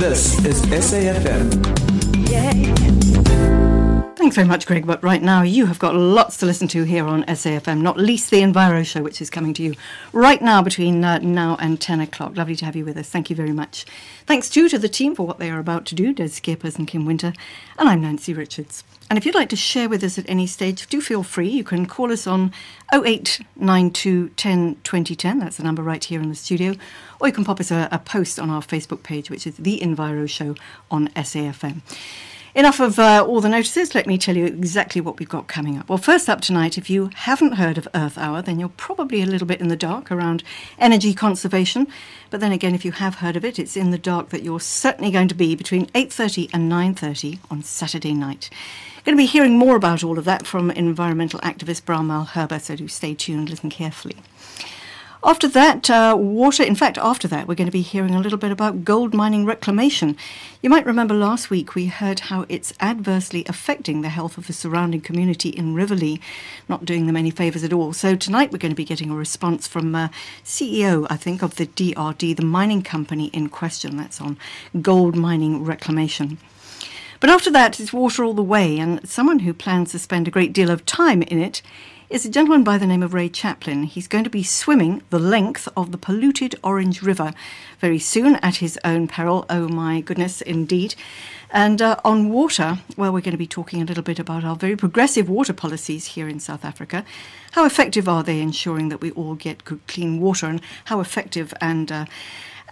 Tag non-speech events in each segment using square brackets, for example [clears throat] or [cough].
This is SAFM. Thanks very much, Greg. But right now, you have got lots to listen to here on SAFM, not least the Enviro Show, which is coming to you right now between uh, now and 10 o'clock. Lovely to have you with us. Thank you very much. Thanks, too, to the team for what they are about to do, Des Skippers and Kim Winter. And I'm Nancy Richards. And if you'd like to share with us at any stage, do feel free. You can call us on 0892 10 2010. That's the number right here in the studio. Or you can pop us a, a post on our Facebook page, which is The Enviro Show on SAFM. Enough of uh, all the notices. Let me tell you exactly what we've got coming up. Well, first up tonight, if you haven't heard of Earth Hour, then you're probably a little bit in the dark around energy conservation. But then again, if you have heard of it, it's in the dark that you're certainly going to be between 8:30 and 9:30 on Saturday night. Going to be hearing more about all of that from environmental activist Bram Malherbe, so do stay tuned listen carefully. After that, uh, water, in fact, after that, we're going to be hearing a little bit about gold mining reclamation. You might remember last week we heard how it's adversely affecting the health of the surrounding community in Riverlea, not doing them any favours at all. So tonight we're going to be getting a response from uh, CEO, I think, of the DRD, the mining company in question. That's on gold mining reclamation. But after that, it's water all the way, and someone who plans to spend a great deal of time in it is a gentleman by the name of Ray Chaplin. He's going to be swimming the length of the polluted Orange River very soon at his own peril. Oh my goodness, indeed. And uh, on water, well, we're going to be talking a little bit about our very progressive water policies here in South Africa. How effective are they ensuring that we all get good, clean water, and how effective and uh,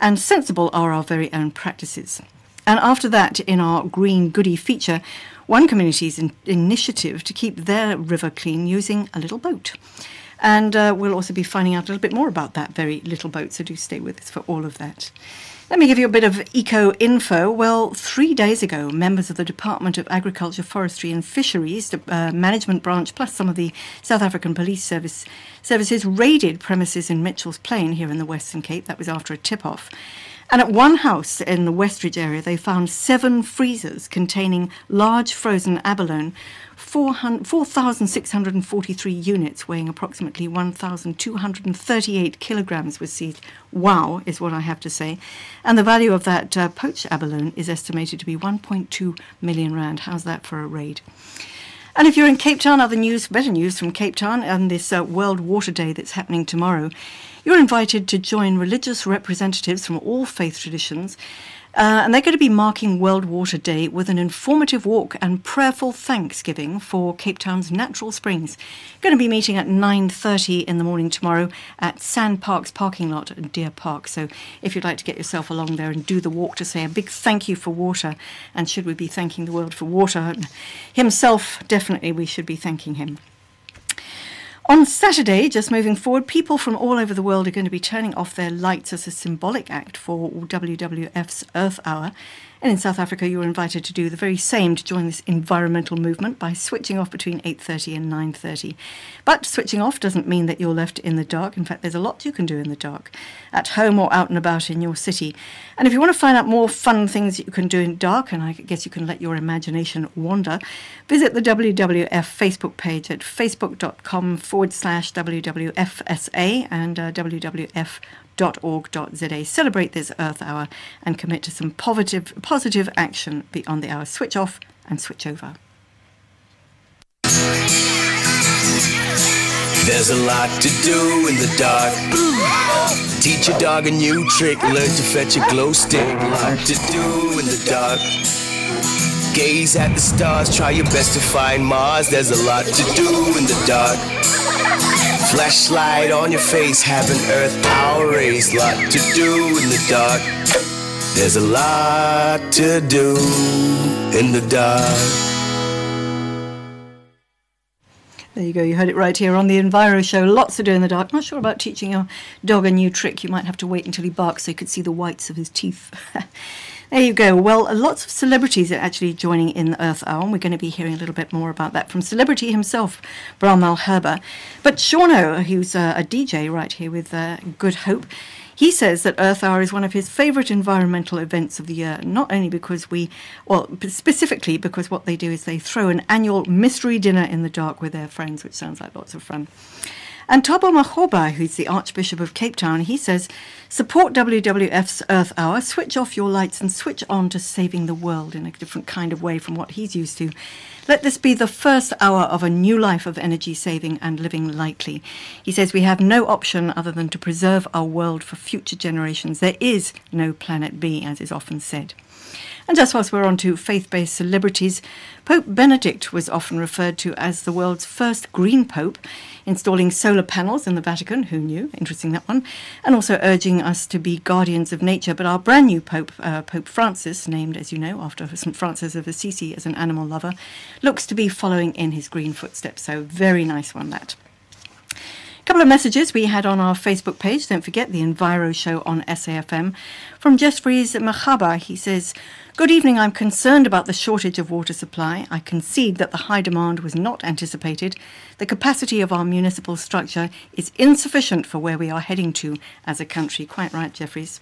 and sensible are our very own practices? And after that, in our Green goody feature, one community's in- initiative to keep their river clean using a little boat. And uh, we'll also be finding out a little bit more about that very little boat, so do stay with us for all of that. Let me give you a bit of eco info. Well, three days ago, members of the Department of Agriculture, Forestry and Fisheries uh, Management Branch, plus some of the South African Police Service services, raided premises in Mitchell's Plain here in the Western Cape. That was after a tip off. And at one house in the Westridge area, they found seven freezers containing large frozen abalone, 4,643 units weighing approximately 1,238 kilograms was seized. Wow, is what I have to say. And the value of that uh, poached abalone is estimated to be 1.2 million rand. How's that for a raid? And if you're in Cape Town, other news, better news from Cape Town and this uh, World Water Day that's happening tomorrow. You're invited to join religious representatives from all faith traditions. Uh, and they're going to be marking World Water Day with an informative walk and prayerful thanksgiving for Cape Town's natural springs. Going to be meeting at 9.30 in the morning tomorrow at Sand Park's parking lot at Deer Park. So if you'd like to get yourself along there and do the walk to say a big thank you for water, and should we be thanking the world for water? Himself, definitely we should be thanking him. On Saturday, just moving forward, people from all over the world are going to be turning off their lights as a symbolic act for WWF's Earth Hour. And in South Africa, you're invited to do the very same to join this environmental movement by switching off between 8:30 and 9:30. But switching off doesn't mean that you're left in the dark. In fact, there's a lot you can do in the dark, at home or out and about in your city. And if you want to find out more fun things that you can do in dark, and I guess you can let your imagination wander, visit the WWF Facebook page at facebook.com forward slash WWFSA and uh, WWF www.org.za. Celebrate this Earth Hour and commit to some positive, positive action beyond the hour. Switch off and switch over. There's a lot to do in the dark. Teach your dog a new trick, learn to fetch a glow stick. Lot to do in the dark. Gaze at the stars, try your best to find Mars. There's a lot to do in the dark. Flashlight on your face, have an earth power race. Lot to do in the dark. There's a lot to do in the dark. There you go. You heard it right here on the Enviro Show. Lots to do in the dark. Not sure about teaching your dog a new trick. You might have to wait until he barks so you could see the whites of his teeth. [laughs] There you go. Well, lots of celebrities are actually joining in the Earth Hour, and we're going to be hearing a little bit more about that from celebrity himself, Bram Malherbe. But Shauno, who's uh, a DJ right here with uh, Good Hope, he says that Earth Hour is one of his favourite environmental events of the year, not only because we, well, specifically because what they do is they throw an annual mystery dinner in the dark with their friends, which sounds like lots of fun. And Thabo Makgoba, who's the Archbishop of Cape Town, he says, support WWF's Earth Hour, switch off your lights and switch on to saving the world in a different kind of way from what he's used to. Let this be the first hour of a new life of energy saving and living lightly. He says we have no option other than to preserve our world for future generations. There is no planet B, as is often said. And just whilst we're on to faith based celebrities, Pope Benedict was often referred to as the world's first green pope, installing solar panels in the Vatican. Who knew? Interesting that one. And also urging us to be guardians of nature. But our brand new Pope, uh, Pope Francis, named, as you know, after St. Francis of Assisi as an animal lover, looks to be following in his green footsteps. So, very nice one, that couple of messages we had on our Facebook page. Don't forget the Enviro show on SAFM. From Jeffries Mahaba, he says, Good evening. I'm concerned about the shortage of water supply. I concede that the high demand was not anticipated. The capacity of our municipal structure is insufficient for where we are heading to as a country. Quite right, Jeffries.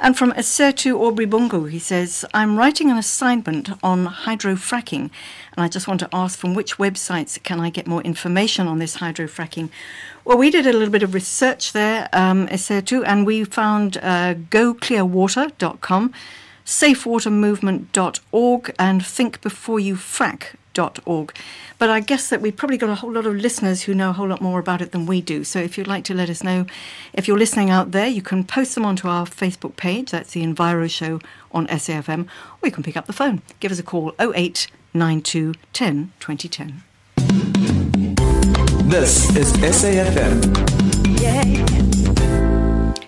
And from Asetu Aubrey Bungu, he says, I'm writing an assignment on hydrofracking, and I just want to ask from which websites can I get more information on this hydrofracking? Well, we did a little bit of research there, um, Asetu, and we found uh, goclearwater.com, safewatermovement.org, and thinkbeforeyouFrack.com org. But I guess that we've probably got a whole lot of listeners who know a whole lot more about it than we do. So if you'd like to let us know, if you're listening out there, you can post them onto our Facebook page. That's the Enviro Show on SAFM. Or you can pick up the phone. Give us a call 0892 10 2010. This is SAFM.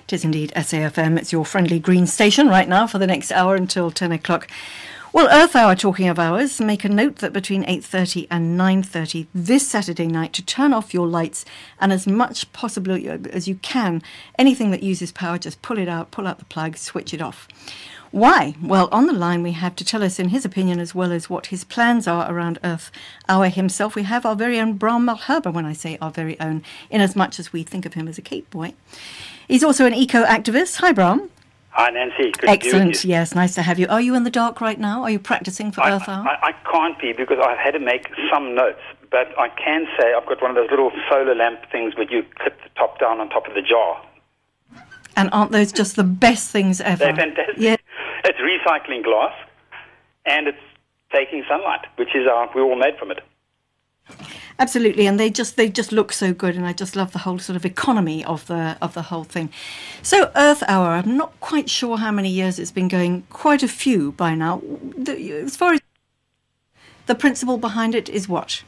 It is indeed SAFM. It's your friendly green station right now for the next hour until 10 o'clock. Well, Earth Hour talking of hours, make a note that between 8.30 and 9.30 this Saturday night to turn off your lights and as much possibly uh, as you can, anything that uses power, just pull it out, pull out the plug, switch it off. Why? Well, on the line we have to tell us in his opinion as well as what his plans are around Earth Hour himself. We have our very own Bram Malherbe, when I say our very own, in as much as we think of him as a Cape boy. He's also an eco-activist. Hi, Bram. Hi, Nancy. Good Excellent. Yes, nice to have you. Are you in the dark right now? Are you practicing for I, Earth Hour? I, I can't be because I've had to make some notes, but I can say I've got one of those little solar lamp things where you clip the top down on top of the jar. And aren't those just the best things ever? They're fantastic. Yeah. It's recycling glass, and it's taking sunlight, which is our, we're all made from it. Absolutely, and they just they just look so good, and I just love the whole sort of economy of the of the whole thing. So Earth Hour, I'm not quite sure how many years it's been going. Quite a few by now. The, as far as the principle behind it is what?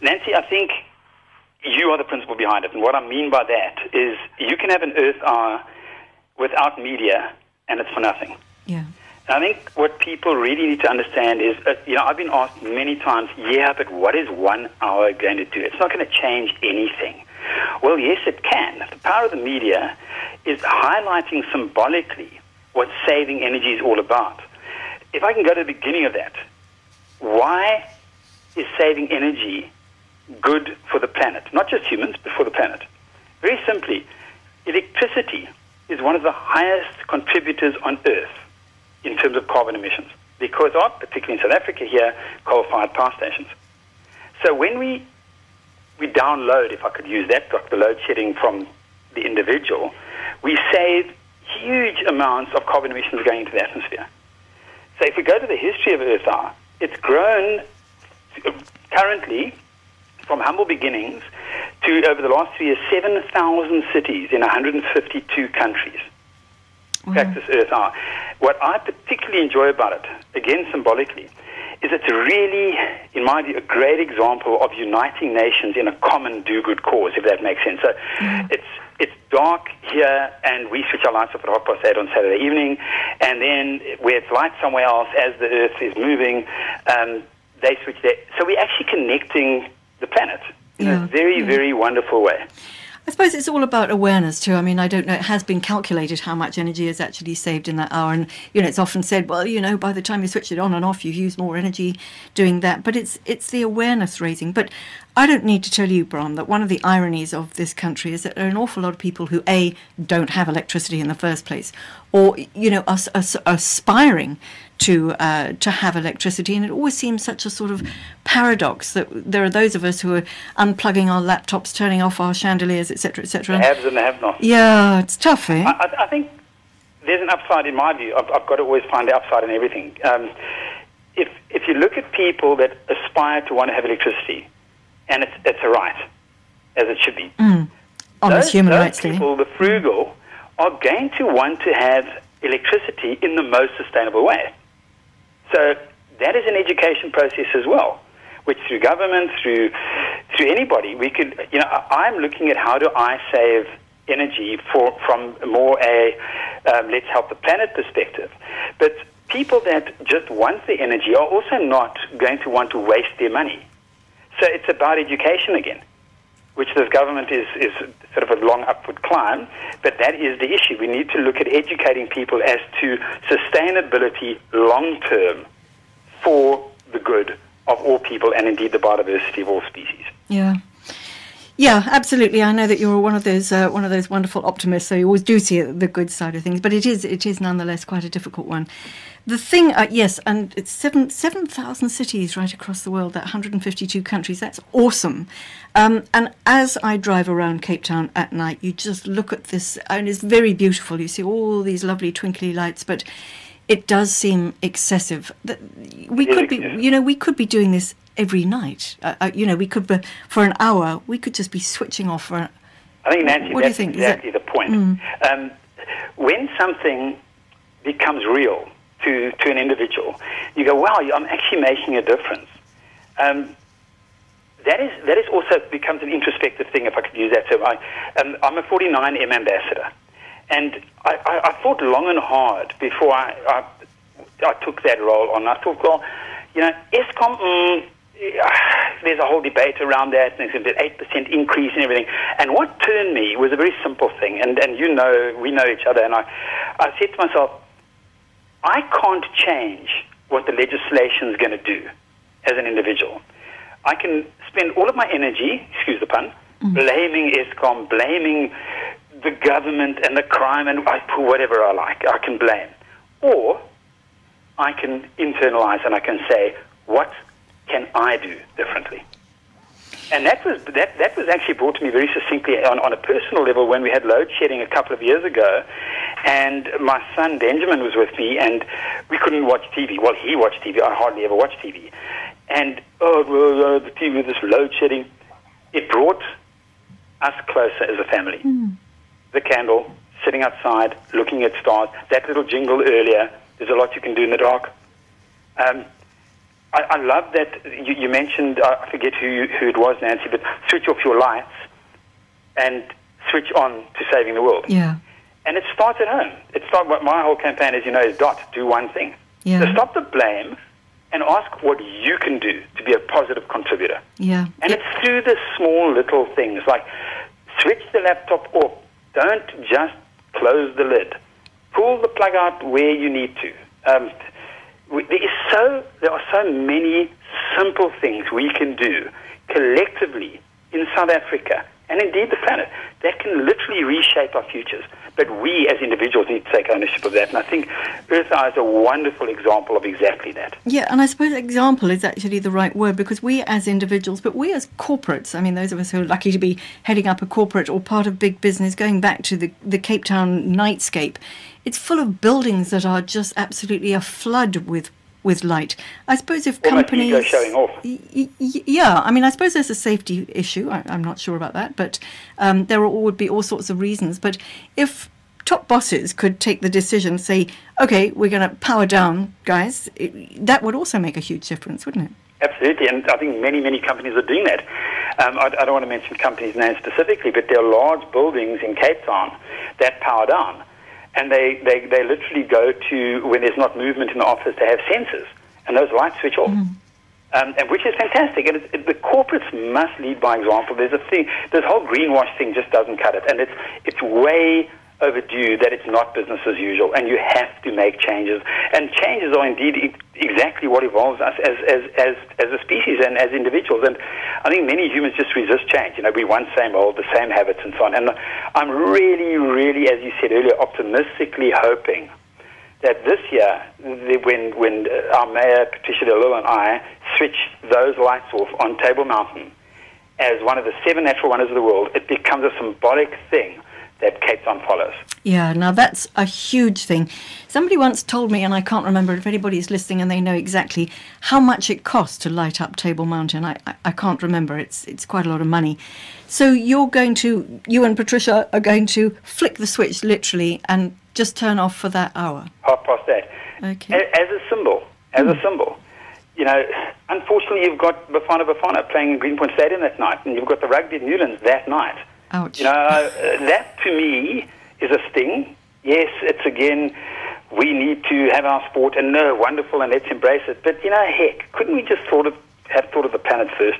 Nancy, I think you are the principle behind it, and what I mean by that is you can have an Earth Hour without media, and it's for nothing. Yeah. I think what people really need to understand is, uh, you know, I've been asked many times, yeah, but what is one hour going to do? It's not going to change anything. Well, yes, it can. The power of the media is highlighting symbolically what saving energy is all about. If I can go to the beginning of that, why is saving energy good for the planet? Not just humans, but for the planet. Very simply, electricity is one of the highest contributors on Earth in terms of carbon emissions because of, particularly in South Africa here, coal-fired power stations. So when we we download, if I could use that, the load shedding from the individual, we save huge amounts of carbon emissions going into the atmosphere. So if we go to the history of Earth Hour, it's grown uh, currently from humble beginnings to over the last three years, 7,000 cities in 152 countries practice Earth Hour. What I particularly enjoy about it, again symbolically, is it's really, in my view, a great example of uniting nations in a common do-good cause, if that makes sense. So mm. it's it's dark here, and we switch our lights off at half past eight on Saturday evening, and then where it's light somewhere else as the Earth is moving, um, they switch there. So we're actually connecting the planet in yeah. a very, yeah. very wonderful way. I suppose it's all about awareness too. I mean, I don't know. It has been calculated how much energy is actually saved in that hour, and you know, it's often said, well, you know, by the time you switch it on and off, you use more energy doing that. But it's it's the awareness raising. But I don't need to tell you, Bram, that one of the ironies of this country is that there are an awful lot of people who, A, don't have electricity in the first place, or, you know, are, are, are aspiring to uh, to have electricity, and it always seems such a sort of paradox that there are those of us who are unplugging our laptops, turning off our chandeliers, etc., etc. Haves and the have-nots. Yeah, it's tough, eh? I, I, think there's an upside in my view. I've, I've got to always find the upside in everything. Um, if if you look at people that aspire to want to have electricity, and it's it's a right, as it should be. Mm. Honest those, human those rights, people, the frugal, are going to want to have electricity in the most sustainable way. So that is an education process as well, which through government, through through anybody, we could. You know, I'm looking at how do I save energy for from more a um, let's help the planet perspective, but people that just want the energy are also not going to want to waste their money. So it's about education again which this government is, is sort of a long upward climb, but that is the issue. We need to look at educating people as to sustainability long term for the good of all people and indeed the biodiversity of all species. Yeah. Yeah, absolutely. I know that you're one of those uh, one of those wonderful optimists, so you always do see the good side of things. But it is it is nonetheless quite a difficult one. The thing, uh, yes, and it's seven seven thousand cities right across the world, that 152 countries. That's awesome. Um, and as I drive around Cape Town at night, you just look at this, and it's very beautiful. You see all these lovely twinkly lights, but it does seem excessive. We could be, you know, we could be doing this every night. Uh, uh, you know, we could be for an hour. We could just be switching off for. I think, Nancy, What do you that's think? Is that- exactly the point. Um, when something becomes real to, to an individual, you go, wow, I'm actually making a difference. Um, that is, that is also becomes an introspective thing, if I could use that term. I, um, I'm a 49M ambassador. And I, I, I thought long and hard before I, I, I took that role on. I thought, well, you know, Eskom, mm, [sighs] there's a whole debate around that, and there's an 8% increase and everything. And what turned me was a very simple thing, and, and you know, we know each other, and I, I said to myself, I can't change what the legislation is going to do as an individual. I can spend all of my energy, excuse the pun, mm. blaming Eskom, blaming the government and the crime and I- whatever I like. I can blame. Or I can internalize and I can say, what can I do differently? And that was that, that was actually brought to me very succinctly on, on a personal level when we had load shedding a couple of years ago, and my son Benjamin was with me, and we couldn't watch TV. Well, he watched TV. I hardly ever watch TV, and oh, well, uh, the TV, with this load shedding, it brought us closer as a family. The candle, sitting outside, looking at stars. That little jingle earlier. There's a lot you can do in the dark. Um, I, I love that you, you mentioned, I forget who, who it was, Nancy, but switch off your lights and switch on to saving the world. Yeah. And it starts at home. It start, my whole campaign, as you know, is dot, do one thing. Yeah. So stop the blame and ask what you can do to be a positive contributor. Yeah. And it's through the small little things like switch the laptop off. Don't just close the lid. Pull the plug out where you need to. Um, there is so there are so many simple things we can do collectively in South Africa and indeed the planet that can literally reshape our futures. But we as individuals need to take ownership of that. And I think Earth Hour is a wonderful example of exactly that. Yeah, and I suppose example is actually the right word because we as individuals, but we as corporates, I mean, those of us who are lucky to be heading up a corporate or part of big business, going back to the, the Cape Town nightscape, it's full of buildings that are just absolutely a flood with with light. I suppose if Almost companies ego showing off. Y- y- y- yeah, I mean, I suppose there's a safety issue. I, I'm not sure about that, but um, there would be all sorts of reasons. But if top bosses could take the decision, say, okay, we're going to power down, guys, it, that would also make a huge difference, wouldn't it? Absolutely, and I think many, many companies are doing that. Um, I, I don't want to mention companies' names specifically, but there are large buildings in Cape Town that power down. And they, they, they literally go to, when there's not movement in the office, they have sensors, and those lights switch off. Um, and which is fantastic. And it's, it, the corporates must lead by example. There's a thing, this whole greenwash thing just doesn't cut it. And it's, it's way overdue that it's not business as usual, and you have to make changes. And changes are indeed e- exactly what evolves us as, as, as, as a species and as individuals. And I think many humans just resist change. You know, we want same old, the same habits and so on. And I'm really, really, as you said earlier, optimistically hoping that this year, when, when uh, our mayor, Patricia de Lille, and I switch those lights off on Table Mountain as one of the seven natural wonders of the world, it becomes a symbolic thing that Cape Town follows. Yeah, now that's a huge thing. Somebody once told me, and I can't remember if anybody's listening and they know exactly how much it costs to light up Table Mountain. I, I, I can't remember. It's it's quite a lot of money. So you're going to, you and Patricia are going to flick the switch literally and just turn off for that hour. Half past eight. Okay. A- As a symbol, as a hmm. symbol. You know, unfortunately, you've got Bafana Bafana playing in Greenpoint Stadium that night, and you've got the rugby at Newlands that night. Ouch. You know, uh, that to me is a sting. Yes, it's again, we need to have our sport, and no, wonderful, and let's embrace it. But you know, heck, couldn't we just thought of, have thought of the planet first?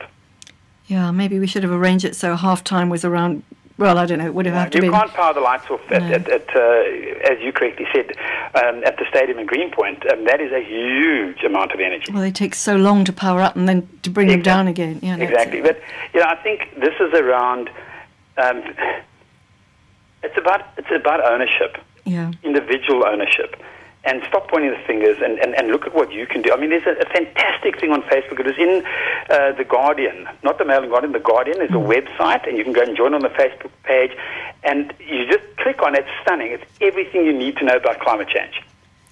Yeah, maybe we should have arranged it so half time was around. Well, I don't know. It would have had to You be. can't power the lights off, at, No. at, at, uh, as you correctly said, um, at the stadium in Greenpoint. Um, that is a huge amount of energy. Well, they take so long to power up and then to bring them down again. Yeah, exactly. But you know, I think this is around. Um, it's about it's about ownership, Yeah. individual ownership, and stop pointing the fingers and, and, and look at what you can do. I mean, there's a, a fantastic thing on Facebook. It is in uh, the Guardian, not the Mail and Guardian. The Guardian is a website, and you can go and join on the Facebook page, and you just click on it. It's stunning. It's everything you need to know about climate change.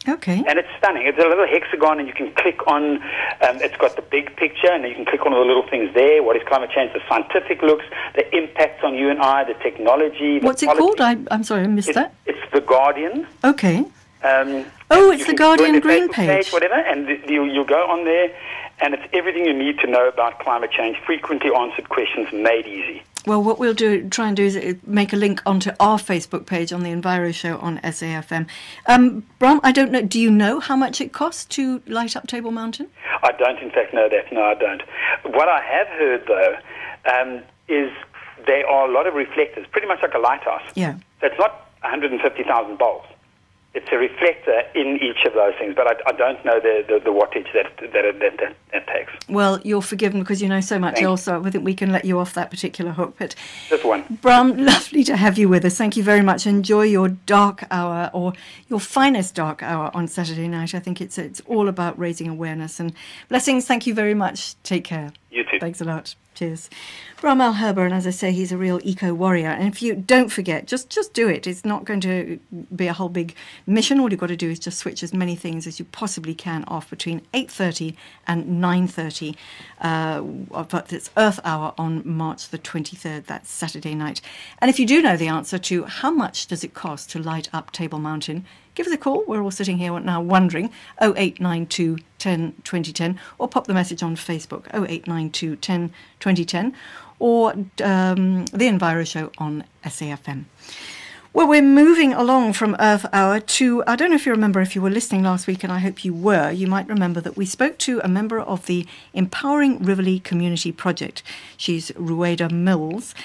Okay. And it's stunning. It's a little hexagon, and you can click on. Um, it's got the big picture, and you can click on all the little things there. What is climate change? The scientific looks, the impacts on you and I, the technology. The What's it called? I, I'm sorry, I missed It's, that. it's the Guardian. Okay. Um, Oh, it's the Guardian Green Facebook page. whatever, and th- you you go on there, and it's everything you need to know about climate change. Frequently answered questions made easy. Well, what we'll do, try and do is uh, make a link onto our Facebook page on the Enviro Show on SAFM. Um, Bram, I don't know. Do you know how much it costs to light up Table Mountain? I don't, in fact, know that. No, I don't. What I have heard, though, um, is there are a lot of reflectors, pretty much like a lighthouse. Yeah. So it's not 150,000 bulbs. It's a reflector in each of those things, but I, I don't know the, the, the wattage that that, it- that, that that takes. Well, you're forgiven because you know so much Thank you. also. I think we can let you off that particular hook. But Just one. Bram, [laughs] lovely to have you with us. Thank you very much. Enjoy your dark hour or your finest dark hour on Saturday night. I think it's it's all about raising awareness and blessings. Thank you very much. Take care. You too. Thanks a lot. Cheers. Bram Herber, and as I say, he's a real eco warrior. And if you don't forget, just just do it. It's not going to be a whole big mission. All you've got to do is just switch as many things as you possibly can off between 8.30 and 9.30. Uh, but it's Earth Hour on March the 23rd. That's Saturday night. And if you do know the answer to how much does it cost to light up Table Mountain, give us a call. We're all sitting here now wondering 0892 10 2010 or pop the message on Facebook 0892 10 2010 or um, The Enviro Show on SAFM. Well, we're moving along from Earth Hour to, I don't know if you remember if you were listening last week, and I hope you were, you might remember that we spoke to a member of the Empowering Riverlea Community Project. She's Rueda Mills,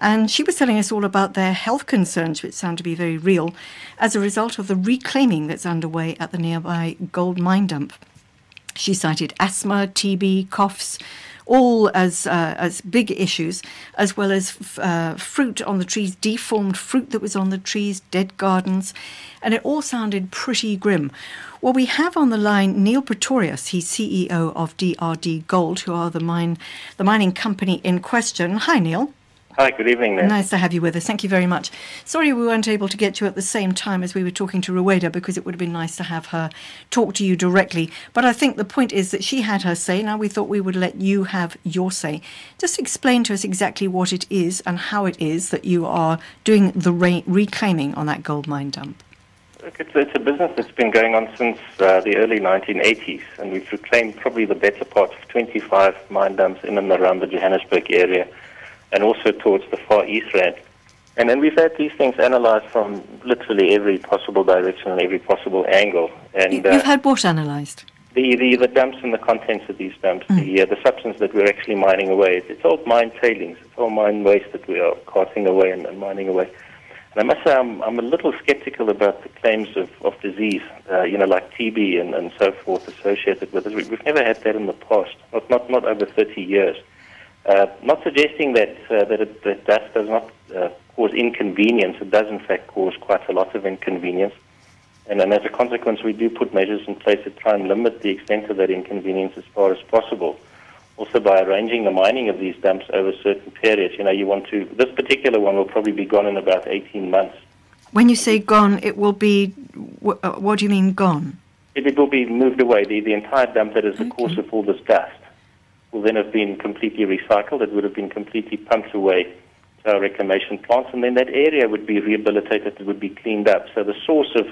and she was telling us all about their health concerns, which sound to be very real, as a result of the reclaiming that's underway at the nearby gold mine dump. She cited asthma, TB, coughs, all as uh, as big issues, as well as f- uh, fruit on the trees, deformed fruit that was on the trees, dead gardens, and it all sounded pretty grim. Well, we have on the line Neil Pretorius. He's CEO of DRD Gold, who are the mine the mining company in question. Hi, Neil. Hi, good evening, Nan. Nice to have you with us. Thank you very much. Sorry we weren't able to get you at the same time as we were talking to Rueda because it would have been nice to have her talk to you directly. But I think the point is that she had her say. Now we thought we would let you have your say. Just explain to us exactly what it is and how it is that you are doing the re- reclaiming on that gold mine dump. Look, it's, it's a business that's been going on since uh, the early 1980s, and we've reclaimed probably the better part of 25 mine dumps in and around the Johannesburg area, and also towards the Far East Rand. And then we've had these things analyzed from literally every possible direction and every possible angle. And You- You've had what analysed? the, the, the dumps and the contents of these dumps, the, uh, the substance that we're actually mining away, it's, it's all mine tailings, it's all mine waste that we are carting away and, and mining away. And I must say, I'm, I'm a little skeptical about the claims of, of disease, uh, you know, like TB and, and so forth associated with it. We, we've never had that in the past, not, not, not over 30 years. Uh, not suggesting that uh, that, it, that dust does not uh, cause inconvenience. It does, in fact, cause quite a lot of inconvenience. And, and as a consequence, we do put measures in place to try and limit the extent of that inconvenience as far as possible. Also, by arranging the mining of these dumps over certain periods, you know, you want to. This particular one will probably be gone in about 18 months. When you say gone, it will be. uh, What do you mean gone? It, it will be moved away. The, the entire dump that is the Okay. cause of all this dust will then have been completely recycled. It would have been completely pumped away to our reclamation plants, and then that area would be rehabilitated. It would be cleaned up. So the source of,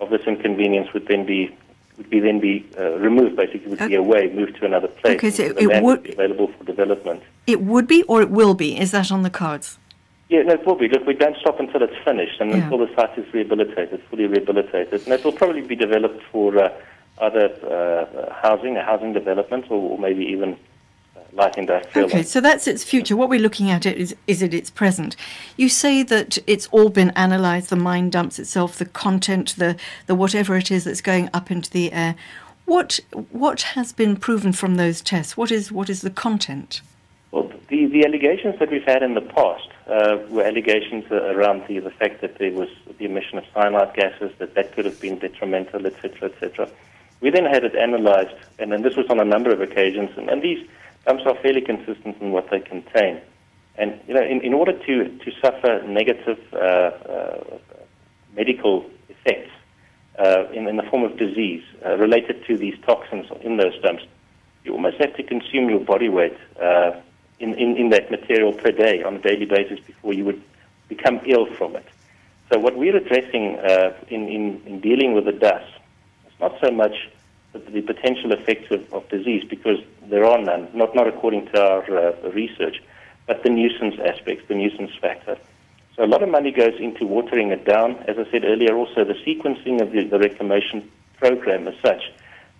of this inconvenience would then be would be then be uh, removed. Basically, would be away, moved to another place. Okay, so it would- be available for development. It would be or it will be. Is that on the cards? Yeah, no, it will be. Look, we don't stop until it's finished and Yeah. until the site is rehabilitated, fully rehabilitated. And it will probably be developed for uh, either uh, housing, a housing development, or, or maybe even uh, light industrial. Okay, so that's its future. What we're looking at it is is it its present. You say that it's all been analysed, the mine dumps itself, the content, the the whatever it is that's going up into the air. What what has been proven from those tests? What is what is the content? Well, the, the allegations that we've had in the past uh, were allegations around the, the fact that there was the emission of cyanide gases, that that could have been detrimental, etc., etc. We then had it analysed, and then this was on a number of occasions, and, and these dumps are fairly consistent in what they contain. And you know, in, in order to, to suffer negative uh, uh, medical effects uh, in, in the form of disease uh, related to these toxins in those dumps, you almost have to consume your body weight uh, in, in, in that material per day on a daily basis before you would become ill from it. So what we're addressing uh, in, in, in dealing with the dust is not so much the, potential effects of, of disease, because there are none, not, not according to our uh, research, but the nuisance aspects, the nuisance factor. So a lot of money goes into watering it down. As I said earlier, also the sequencing of the, the reclamation program as such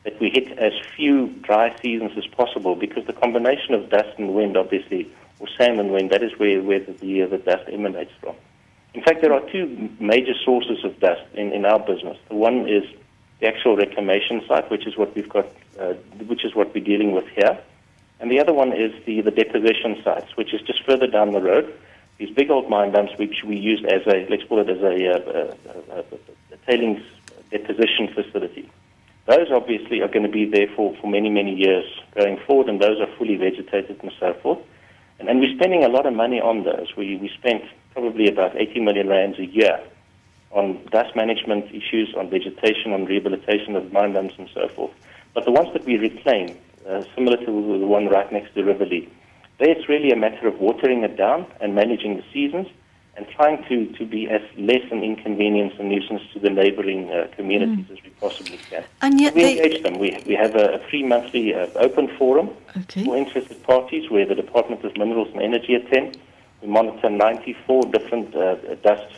that we hit as few dry seasons as possible because the combination of dust and wind, obviously, or sand and wind, that is where, where the, the dust emanates from. In fact, there are two major sources of dust in, in our business. The one is the actual reclamation site, which is what we've got, uh, which is what we're dealing with here. And the other one is the, the deposition sites, which is just further down the road. These big old mine dumps, which we use as a, let's call it as a, uh, a, a, a tailings deposition facility. Those obviously are going to be there for, for many, many years going forward, and those are fully vegetated and so forth. And, and we're spending a lot of money on those. We, we spent probably about 80 million rands a year on dust management issues, on vegetation, on rehabilitation of mine dumps and so forth. But the ones that we reclaim, uh, similar to the one right next to Riverlea, there it's really a matter of watering it down and managing the seasons and trying to, to be as less an inconvenience and nuisance to the neighboring uh, communities as we possibly can. And yet we they- engage them. We, we have a, a free monthly uh, open forum Okay. for interested parties where the Department of Minerals and Energy attend. We monitor 94 different uh, dust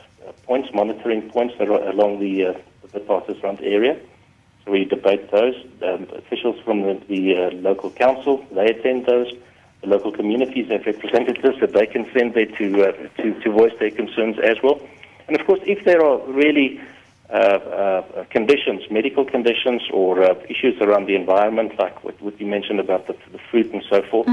points, monitoring points along the, uh, the Patersrand area. So we debate those. Um, officials from the, the uh, local council, they attend those. The local communities have representatives that they can send there to, uh, to, to voice their concerns as well. And of course, if there are really uh, uh, conditions, medical conditions, or uh, issues around the environment, like what, what you mentioned about the, the fruit and so forth,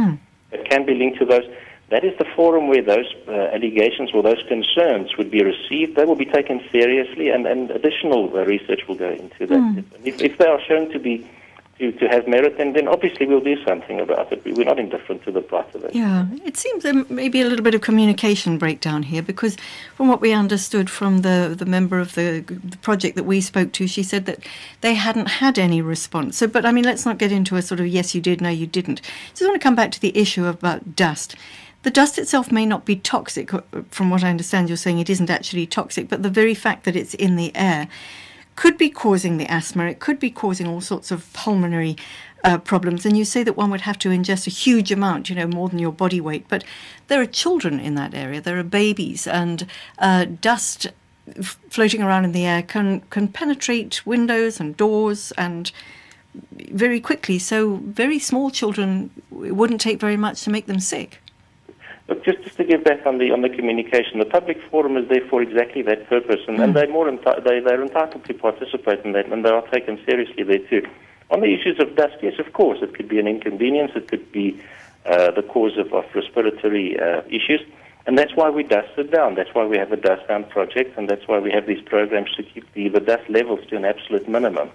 that can be linked to those. That is the forum where those uh, allegations or those concerns would be received. They will be taken seriously, and, and additional uh, research will go into that. And If, if they are shown to be to, to have merit, then, then obviously we'll do something about it. We- We're not indifferent to the plight of it. Yeah, it seems there may be a little bit of communication breakdown here because, from what we understood from the, the member of the, the project that we spoke to, she said that they hadn't had any response. So, but I mean, let's not get into a sort of yes, you did, no, you didn't. So, I want to come back to the issue about dust. The dust itself may not be toxic. uh, From what I understand, you're saying it isn't actually toxic, but the very fact that it's in the air could be causing the asthma. It could be causing all sorts of pulmonary uh, problems. And you say that one would have to ingest a huge amount, you know, more than your body weight. But there are children in that area. There are babies, and uh, dust f- floating around in the air can can penetrate windows and doors and very quickly. So very small children, it wouldn't take very much to make them sick. Look, just, just to give back on the on the communication, the public forum is there for exactly that purpose, and, and they're more enti- they they're entitled to participate in that, and they are taken seriously there too. On the issues of dust, yes, of course, it could be an inconvenience. It could be uh, the cause of, of respiratory uh, issues. And that's why we dust it down. That's why we have a dust down project, and that's why we have these programs to keep the, the dust levels to an absolute minimum.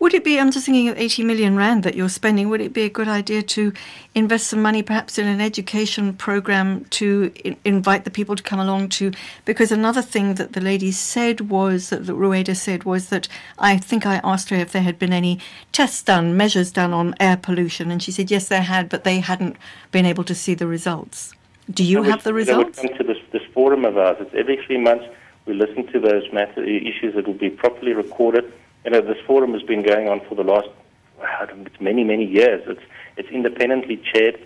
Would it be, I'm just thinking of 80 million rand that you're spending, would it be a good idea to invest some money perhaps in an education program to I- invite the people to come along to? Because another thing that the lady said was, that Rueda said, was that I think I asked her if there had been any tests done, measures done on air pollution, and she said yes, there had, but they hadn't been able to see the results. Do you would- have the I would results? come to this, this forum of ours. It's every three months we listen to those matter, issues that will be properly recorded. You know, this forum has been going on for the last it's many, many years. It's, it's independently chaired.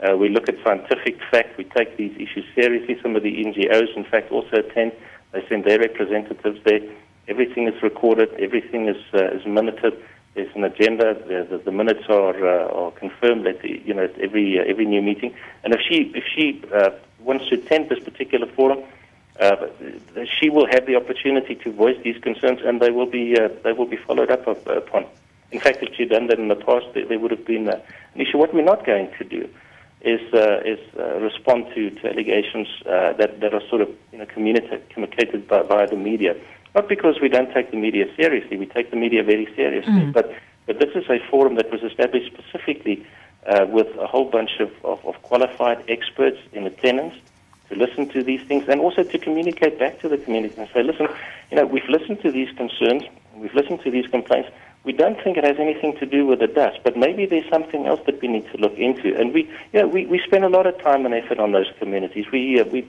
Uh, we look at scientific fact. We take these issues seriously. Some of the NGOs, in fact, also attend. They send their representatives there. Everything is recorded. Everything is, uh, is minuted. There's an agenda. The, the, the minutes are, uh, are confirmed at the, you know at every uh, every new meeting. And if she if she uh, wants to attend this particular forum, uh, she will have the opportunity to voice these concerns, and they will be uh, they will be followed up up- upon. In fact, if she'd done that in the past, there, would have been uh, an issue. What we're not going to do is uh, is uh, respond to, to allegations uh, that that are sort of you know communica- communicated by, the media. Not because we don't take the media seriously, we take the media very seriously. But but this is a forum that was established specifically uh, with a whole bunch of, of, of qualified experts in attendance to listen to these things and also to communicate back to the community and say, listen, you know, we've listened to these concerns, we've listened to these complaints. We don't think it has anything to do with the dust, but maybe there's something else that we need to look into. And we, you know, we, we spend a lot of time and effort on those communities. We, uh, we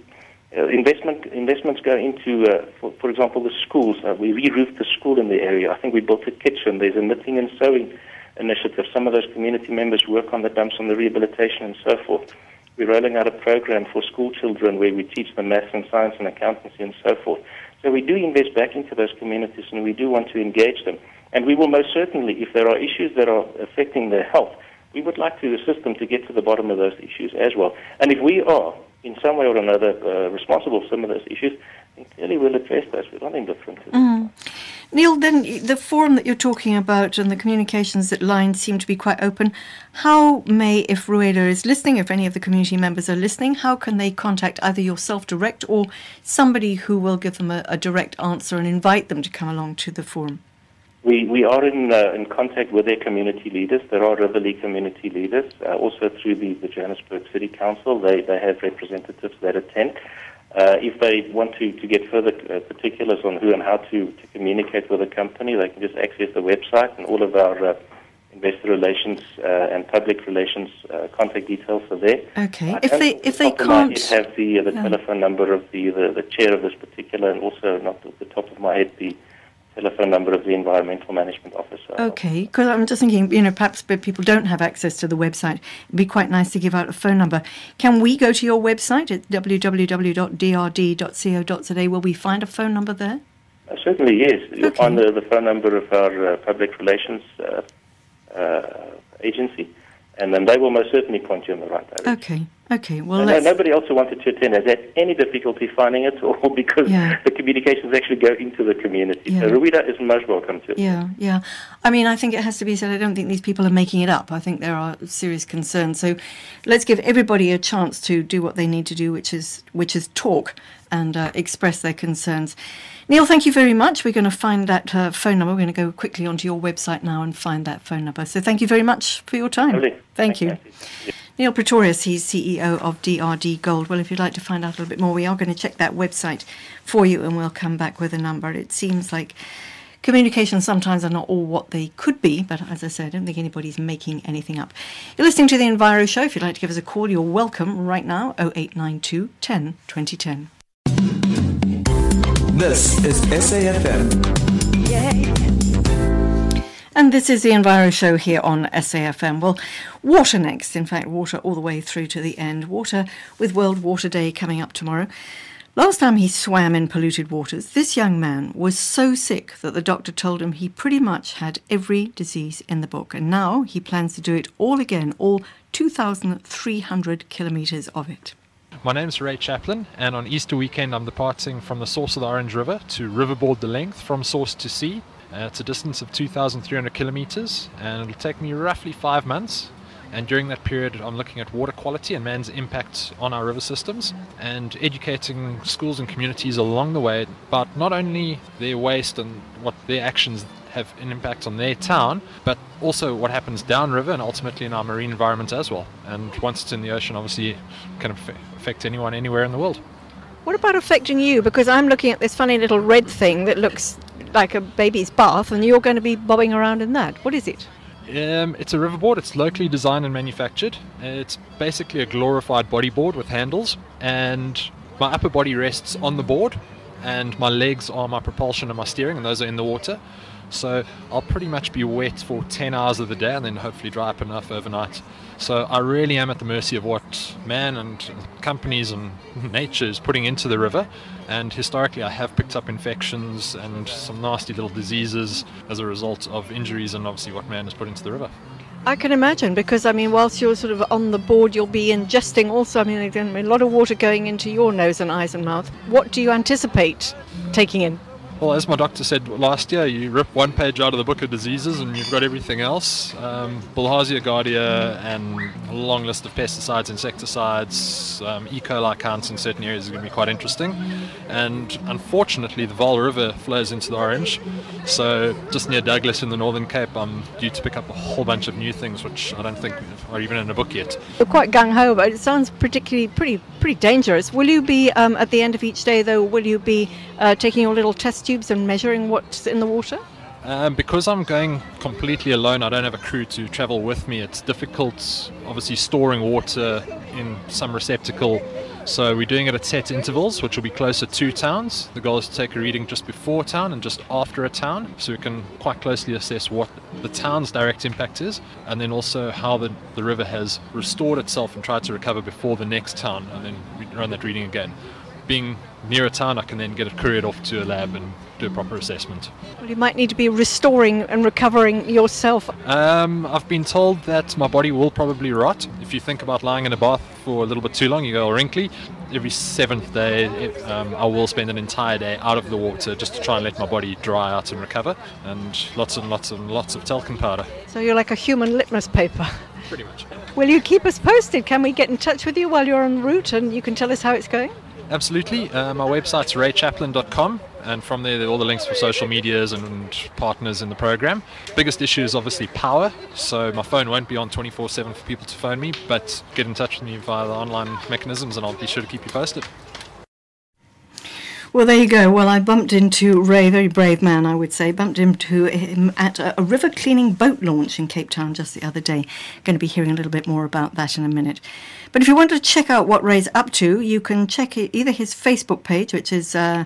uh, investment investments go into, uh, for, for example, the schools. Uh, we re-roofed the school in the area. I think we built a kitchen. There's a knitting and sewing initiative. Some of those community members work on the dumps, on the rehabilitation, and so forth. We're rolling out a program for school children where we teach them maths and science and accountancy and so forth. So we do invest back into those communities and we do want to engage them. And we will most certainly, if there are issues that are affecting their health, we would like to assist them to get to the bottom of those issues as well. And if we are, in some way or another, uh, responsible for some of those issues, clearly we'll address those. We're not indifferent to them. Neil, then the forum that you're talking about and the communications that lines seem to be quite open. How may, if Rueda is listening, if any of the community members are listening, how can they contact either yourself direct or somebody who will give them a, a direct answer and invite them to come along to the forum? We, we are in, uh, in contact with their community leaders. There are Riverlea community leaders, uh, also through the, the Johannesburg City Council. They, they have representatives that attend. Uh, if they want to, to get further uh, particulars on who and how to, to communicate with the company, they can just access the website and all of our uh, investor relations uh, and public relations uh, contact details are there. Okay. I If they if they top of head can't, have the, uh, the Yeah. telephone number of the, the, the chair of this particular, and also not at the top of my head, the telephone number of the environmental management officer. okay, because I'm just thinking, you know, perhaps people don't have access to the website, it'd be quite nice to give out a phone number. Can we go to your website at www.drd.co.za? Will we find a phone number there? Uh, certainly, yes. You'll Okay. find the, the phone number of our uh, public relations uh, uh, agency, and then they will most certainly point you in the right direction. Okay. Okay. Well, No, no, nobody else who wanted to attend has had any difficulty finding it, all [laughs] because Yeah. the communications actually go into the community. Yeah. So Rueda is most welcome to. Yeah, yeah. I mean, I think it has to be said. I don't think these people are making it up. I think there are serious concerns. So, let's give everybody a chance to do what they need to do, which is which is talk and uh, express their concerns. Neil, thank you very much. We're going to find that uh, phone number. We're going to go quickly onto your website now and find that phone number. So, thank you very much for your time. Lovely. Thank Thanks, you. Neil Pretorius, he's CEO of DRD Gold. Well, if you'd like to find out a little bit more, we are going to check that website for you and we'll come back with a number. It seems like communications sometimes are not all what they could be, but as I said, I don't think anybody's making anything up. You're listening to the Enviro Show. If you'd like to give us a call, you're welcome right now 0892 10 2010. This is SAFM. And this is the Enviro Show here on SAFM. Well, water next. In fact, water all the way through to the end. Water with World Water Day coming up tomorrow. Last time he swam in polluted waters, this young man was so sick that the doctor told him he pretty much had every disease in the book. And now he plans to do it all again, all 2,300 kilometres of it. My name's Ray Chaplin, and on Easter weekend, I'm departing from the source of the Orange River to riverboard the length from source to sea. Uh, it's a distance of 2,300 kilometers, and it'll take me roughly five months. And during that period, I'm looking at water quality and man's impact on our river systems and educating schools and communities along the way about not only their waste and what their actions have an impact on their town, but also what happens downriver and ultimately in our marine environment as well. And once it's in the ocean, obviously, can affect anyone anywhere in the world. What about affecting you? Because I'm looking at this funny little red thing that looks like a baby's bath, and you're going to be bobbing around in that. What is it? Um, it's a riverboard. It's locally designed and manufactured. It's basically a glorified bodyboard with handles, and my upper body rests on the board, and my legs are my propulsion and my steering, and those are in the water. So I'll pretty much be wet for 10 hours of the day and then hopefully dry up enough overnight. So I really am at the mercy of what man and companies and [laughs] nature is putting into the river. And historically, I have picked up infections and some nasty little diseases as a result of injuries and obviously what man has put into the river. I can imagine because I mean, whilst you're sort of on the board, you'll be ingesting also. I mean, again, a lot of water going into your nose and eyes and mouth. What do you anticipate taking in? Well, as my doctor said last year, you rip one page out of the book of diseases and you've got everything else. Um, Bilharzia giardia and a long list of pesticides, insecticides, um, E. coli counts in certain areas is going to be quite interesting. And unfortunately, the Vaal River flows into the Orange. So just near Douglas in the Northern Cape, I'm due to pick up a whole bunch of new things, which I don't think are even in a book yet. You're quite gung ho, but it sounds particularly pretty pretty dangerous. Will you be um, at the end of each day, though? Will you be uh, taking your little test tubes and measuring what's in the water? Um, because I'm going completely alone, I don't have a crew to travel with me. It's difficult, obviously, storing water in some receptacle. So we're doing it at set intervals, which will be closer to towns. The goal is to take a reading just before town and just after a town, so we can quite closely assess what the town's direct impact is, and then also how the, the river has restored itself and tried to recover before the next town, and then run that reading again. Being near a town, I can then get it couriered off to a lab and do a proper assessment. Well, you might need to be restoring and recovering yourself. Um, I've been told that my body will probably rot. If you think about lying in a bath for a little bit too long, you go all wrinkly. Every seventh day, it, um, I will spend an entire day out of the water just to try and let my body dry out and recover, and lots and lots and lots of talcum powder. So you're like a human litmus paper. Pretty much. Will you keep us posted? Can we get in touch with you while you're en route and you can tell us how it's going? Absolutely. Uh, my website's raychaplin.com, and from there, there are all the links for social medias and partners in the program. Biggest issue is obviously power, so my phone won't be on 24 7 for people to phone me, but get in touch with me via the online mechanisms, and I'll be sure to keep you posted. Well, there you go. Well, I bumped into Ray, very brave man, I would say. Bumped into him at a, a, river cleaning boat launch in Cape Town just the other day. Going to be hearing a little bit more about that in a minute. But if you want to check out what Ray's up to, you can check either his Facebook page, which is uh,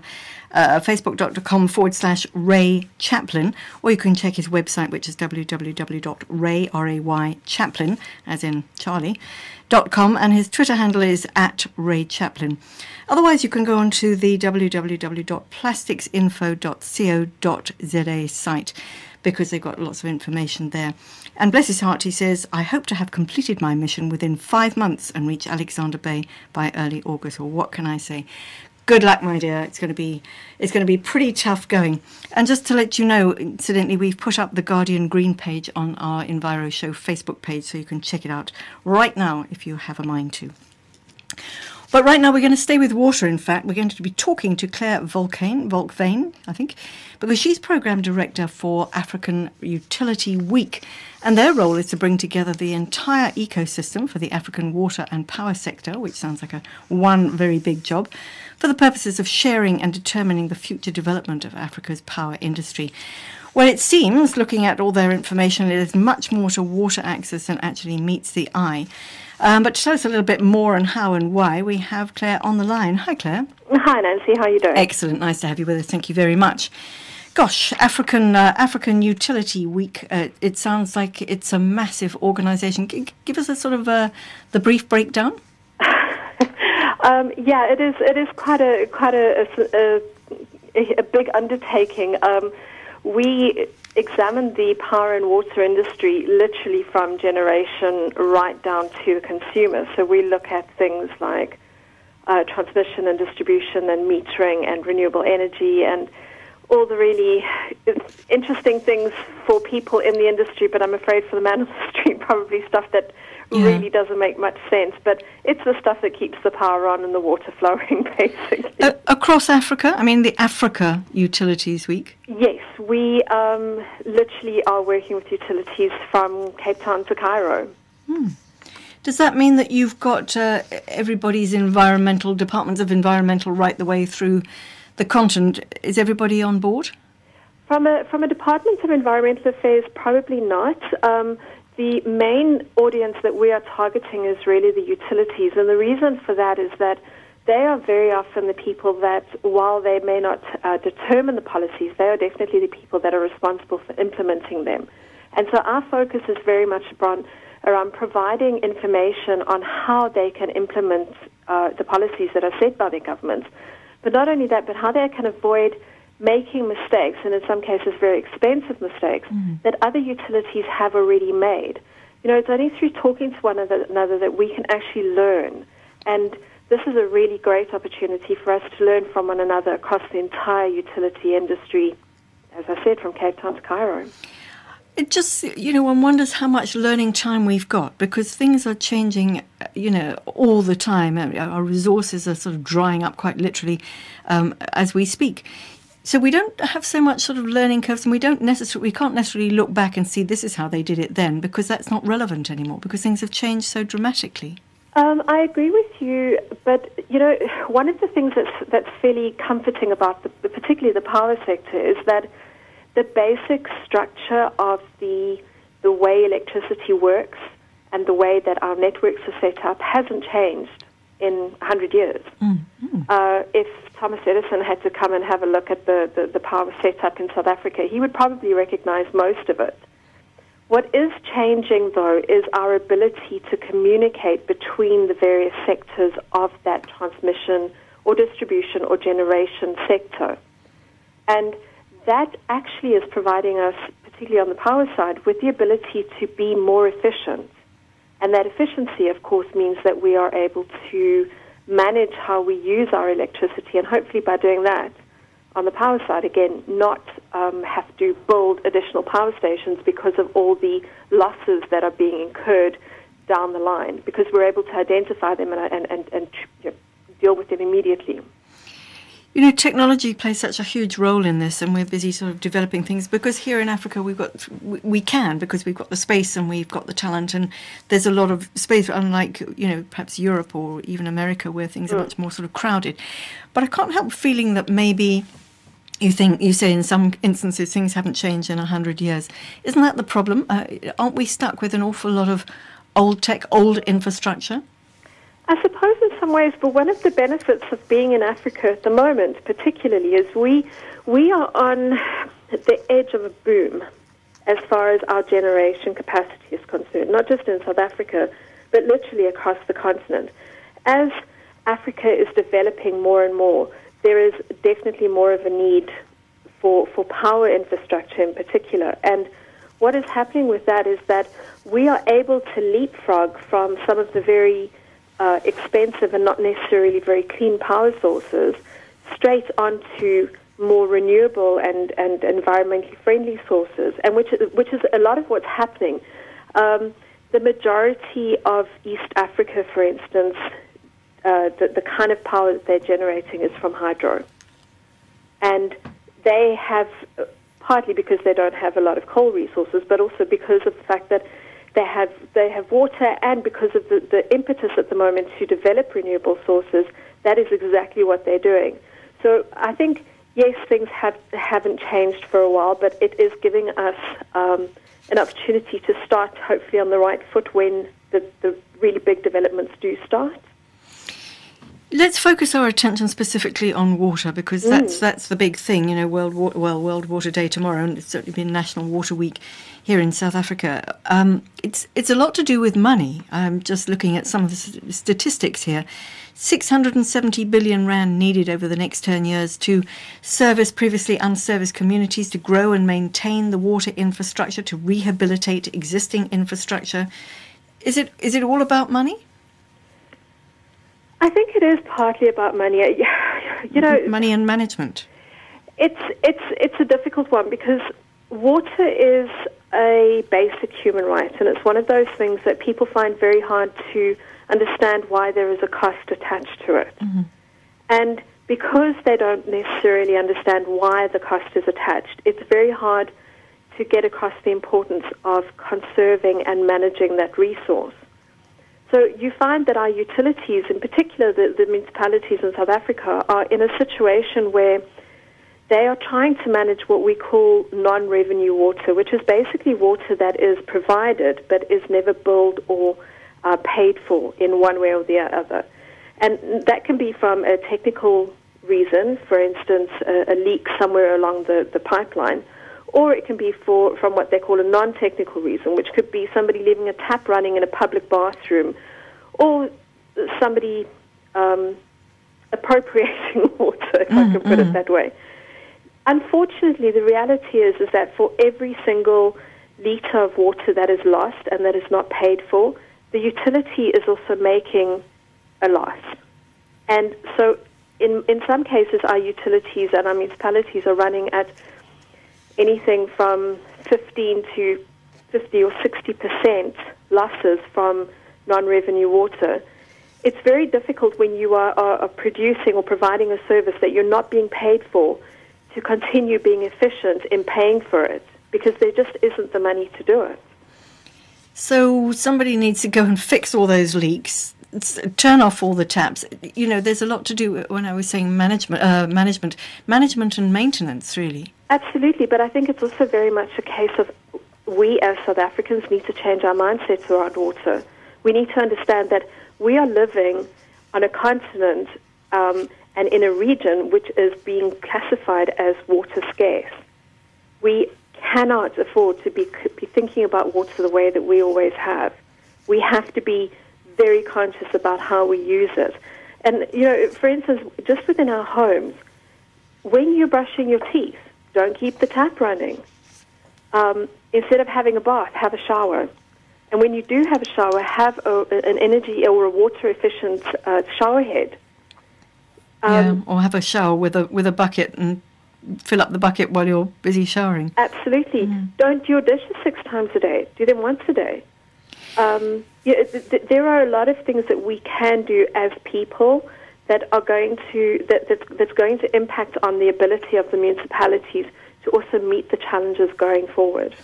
uh, facebook.com forward slash Ray Chaplin, or you can check his website, which is www.ray, R-A-Y, Chaplin, as in Charlie, dot com, and his Twitter handle is at Ray Chaplin. Otherwise, you can go on to the www.plasticsinfo.co.za site because they've got lots of information there. And bless his heart, he says, I hope to have completed my mission within five months and reach Alexander Bay by early August. Or what can I say? Good luck, my dear. It's going to be it's going to be pretty tough going. And just to let you know, incidentally, we've put up the Guardian Green page on our Enviro Show Facebook page, so you can check it out right now if you have a mind to. But right now we're going to stay with water, in fact. We're going to be talking to Claire Volcane, Volkvain, I think, because she's Programme Director for African Utility Week. And their role is to bring together the entire ecosystem for the African water and power sector, which sounds like a one very big job, for the purposes of sharing and determining the future development of Africa's power industry. Well, it seems, looking at all their information, is much more to water access than actually meets the eye. Um, but to tell us a little bit more on how and why, we have Claire on the line. Hi, Claire. Hi, Nancy. How are you doing? Excellent. Nice to have you with us. Thank you very much. Gosh, African uh, African Utility Week. Uh, it sounds like it's a massive organisation. G- give us a sort of uh, the brief breakdown. [laughs] um, yeah, it is. It is quite a quite a, a, a big undertaking. Um, we examine the power and water industry literally from generation right down to the consumer. So we look at things like uh, transmission and distribution and metering and renewable energy and all the really interesting things for people in the industry, but I'm afraid for the man on the [laughs] street, probably stuff that Yeah. really doesn't make much sense. But it's the stuff that keeps the power on and the water [laughs] flowing, basically. Uh, across Africa, I mean, the Africa Utilities Week. Yes, we um, literally are working with utilities from Cape Town to Cairo. Does that mean that you've got uh, everybody's environmental departments of environmental right the way through the continent? Is everybody on board? From a from a Department of Environmental Affairs, probably not. Um, the main audience that we are targeting is really the utilities, and the reason for that is that they are very often the people that, while they may not uh, determine the policies, they are definitely the people that are responsible for implementing them. And so our focus is very much around, providing information on how they can implement uh, the policies that are set by their governments. But not only that, but how they can avoid making mistakes, and in some cases very expensive mistakes, that other utilities have already made. You know, it's only through talking to one another that we can actually learn. And this is a really great opportunity for us to learn from one another across the entire utility industry, as I said, from Cape Town to Cairo. It just, you know, one wonders how much learning time we've got because things are changing, you know, all the time. Our resources are sort of drying up quite literally um, as we speak. So we don't have so much sort of learning curves, and we don't necessarily, we can't necessarily look back and see this is how they did it then because that's not relevant anymore because things have changed so dramatically. Um, I agree with you, but you know, one of the things that's that's fairly comforting about the, particularly the power sector is that the basic structure of the the way electricity works and the way that our networks are set up hasn't changed in 100 years. Uh, if Thomas Edison had to come and have a look at the, the, the power setup in South Africa, he would probably recognize most of it. What is changing, though, is our ability to communicate between the various sectors of that transmission or distribution or generation sector. And that actually is providing us, particularly on the power side, with the ability to be more efficient. And that efficiency, of course, means that we are able to manage how we use our electricity, and hopefully by doing that, on the power side, again, not um, have to build additional power stations because of all the losses that are being incurred down the line, because we're able to identify them and, and, and, and you know, deal with them immediately. You know, technology plays such a huge role in this, and we're busy sort of developing things because here in Africa we've got we, can because we've got the space and we've got the talent, and there's a lot of space. Unlike you know perhaps Europe or even America where things are much more sort of crowded. But I can't help feeling that maybe you think you say in some instances things haven't changed in a hundred years. Isn't that the problem? Uh, aren't we stuck with an awful lot of old tech, old infrastructure? I suppose in some ways, but one of the benefits of being in Africa at the moment, particularly, is we we are on the edge of a boom as far as our generation capacity is concerned, not just in South Africa, but literally across the continent. As Africa is developing more and more, there is definitely more of a need for, for power infrastructure in particular. And what is happening with that is that we are able to leapfrog from some of the very uh, expensive and not necessarily very clean power sources straight onto more renewable and, and environmentally friendly sources, and which is, which is a lot of what's happening. Um, the majority of East Africa, for instance, uh, the, the kind of power that they're generating is from hydro. And they have, partly because they don't have a lot of coal resources, but also because of the fact that they have they have water, and because of the, the impetus at the moment to develop renewable sources, that is exactly what they're doing. So I think yes, things have haven't changed for a while, but it is giving us um, an opportunity to start hopefully on the right foot when the, the really big developments do start. Let's focus our attention specifically on water because that's that's the big thing. You know, World Wa- well World Water Day tomorrow, and it's certainly been National Water Week here in South Africa. Um, it's it's a lot to do with money. I'm just looking at some of the statistics here. 670 billion rand needed over the next 10 years to service previously unserviced communities, to grow and maintain the water infrastructure, to rehabilitate existing infrastructure. Is it is it all about money? I think it is partly about money. [laughs] You know, money and management. It's it's it's a difficult one because water is a basic human right, and it's one of those things that people find very hard to understand why there is a cost attached to it. Mm-hmm. And because they don't necessarily understand why the cost is attached, it's very hard to get across the importance of conserving and managing that resource. So you find that our utilities, in particular the, the municipalities in South Africa, are in a situation where they are trying to manage what we call non-revenue water, which is basically water that is provided but is never billed or uh, paid for in one way or the other. And that can be from a technical reason, for instance, a, a leak somewhere along the, the pipeline, or it can be for, from what they call a non-technical reason, which could be somebody leaving a tap running in a public bathroom, or somebody um, appropriating [laughs] water, if I can put it that way. Unfortunately, the reality is is that for every single liter of water that is lost and that is not paid for, the utility is also making a loss. And so, in in some cases, our utilities and our municipalities are running at anything from 15 to 50 or 60 percent losses from non-revenue water. It's very difficult when you are, are, are producing or providing a service that you're not being paid for to continue being efficient in paying for it because there just isn't the money to do it. So somebody needs to go and fix all those leaks, turn off all the taps. You know, there's a lot to do when I was saying management, uh, management, management and maintenance, really. Absolutely, but I think it's also very much a case of we as South Africans need to change our mindsets around water. We need to understand that we are living on a continent um, and in a region which is being classified as water scarce. We cannot afford to be, be thinking about water the way that we always have. We have to be very conscious about how we use it. And, you know, for instance, just within our homes, when you're brushing your teeth, don't keep the tap running. Um, instead of having a bath, have a shower. And when you do have a shower, have a, an energy or a water efficient uh, shower head. yeah, or have a shower with a with a bucket and fill up the bucket while you're busy showering. Absolutely. Don't do your dishes six times a day. Do them once a day. Um, yeah, th- th- there are a lot of things that we can do as people that are going to that, that that's going to impact on the ability of the municipalities to also meet the challenges going forward.